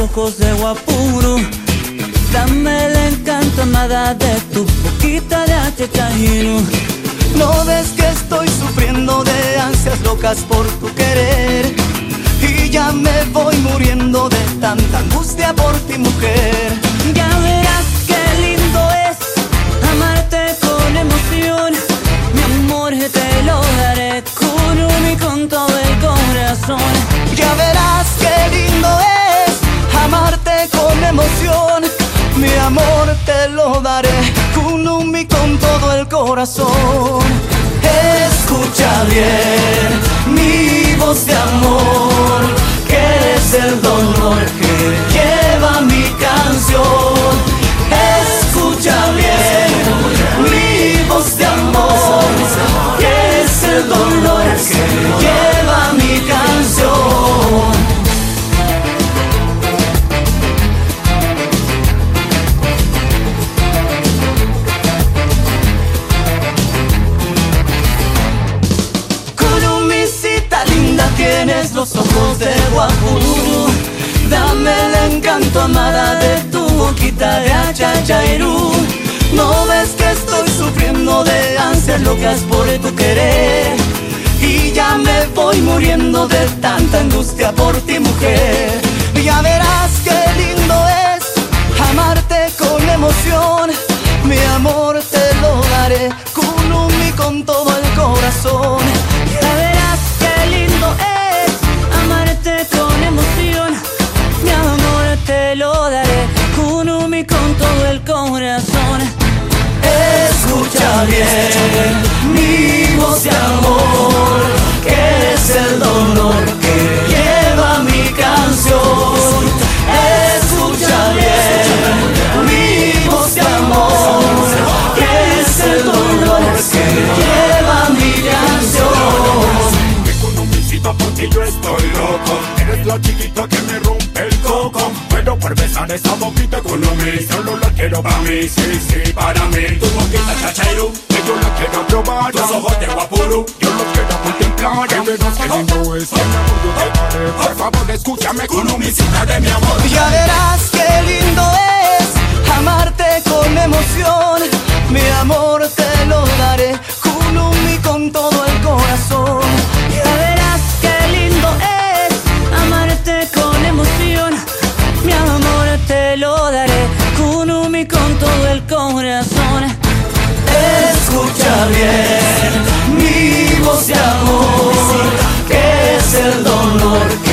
ojos de guapuro. Dame el encanto, amada, de tu boquita de achechajino. No ves que estoy sufriendo de ansias locas por tu querer. Y ya me voy muriendo de tanta angustia por ti, mujer. Emoción. Mi amor te lo daré y con todo el corazón. Escucha bien mi voz de amor, que es el dolor que lleva mi canción. Escucha bien mi voz de amor, que es el dolor tienes los ojos de guapurú. Dame el encanto, amada, de tu boquita de achachairú. No ves que estoy sufriendo de ansias locas por tu querer. Y ya me voy muriendo de tanta angustia por ti, mujer. Ya verás qué lindo es amarte con emoción. Mi amor te lo daré con un y con todo el corazón. Bien mi voz de amor, que es el dolor que lleva mi canción. Escucha bien mi voz de amor, que es el dolor que lleva mi canción. Economicita porque yo estoy loco Eres la chiquita por besar esa boquita con economy Solo la quiero para mí, sí, sí, para mí Tu boquita chachairu, que yo la quiero probar. Tus ojos de guapuru, yo los quiero contemplar Que verás que lindo es, que me Por favor escúchame, con economicita de mi amor Ya verás que lindo es, amarte con emoción. Mi amor bien, vivos de amor, que es el dolor que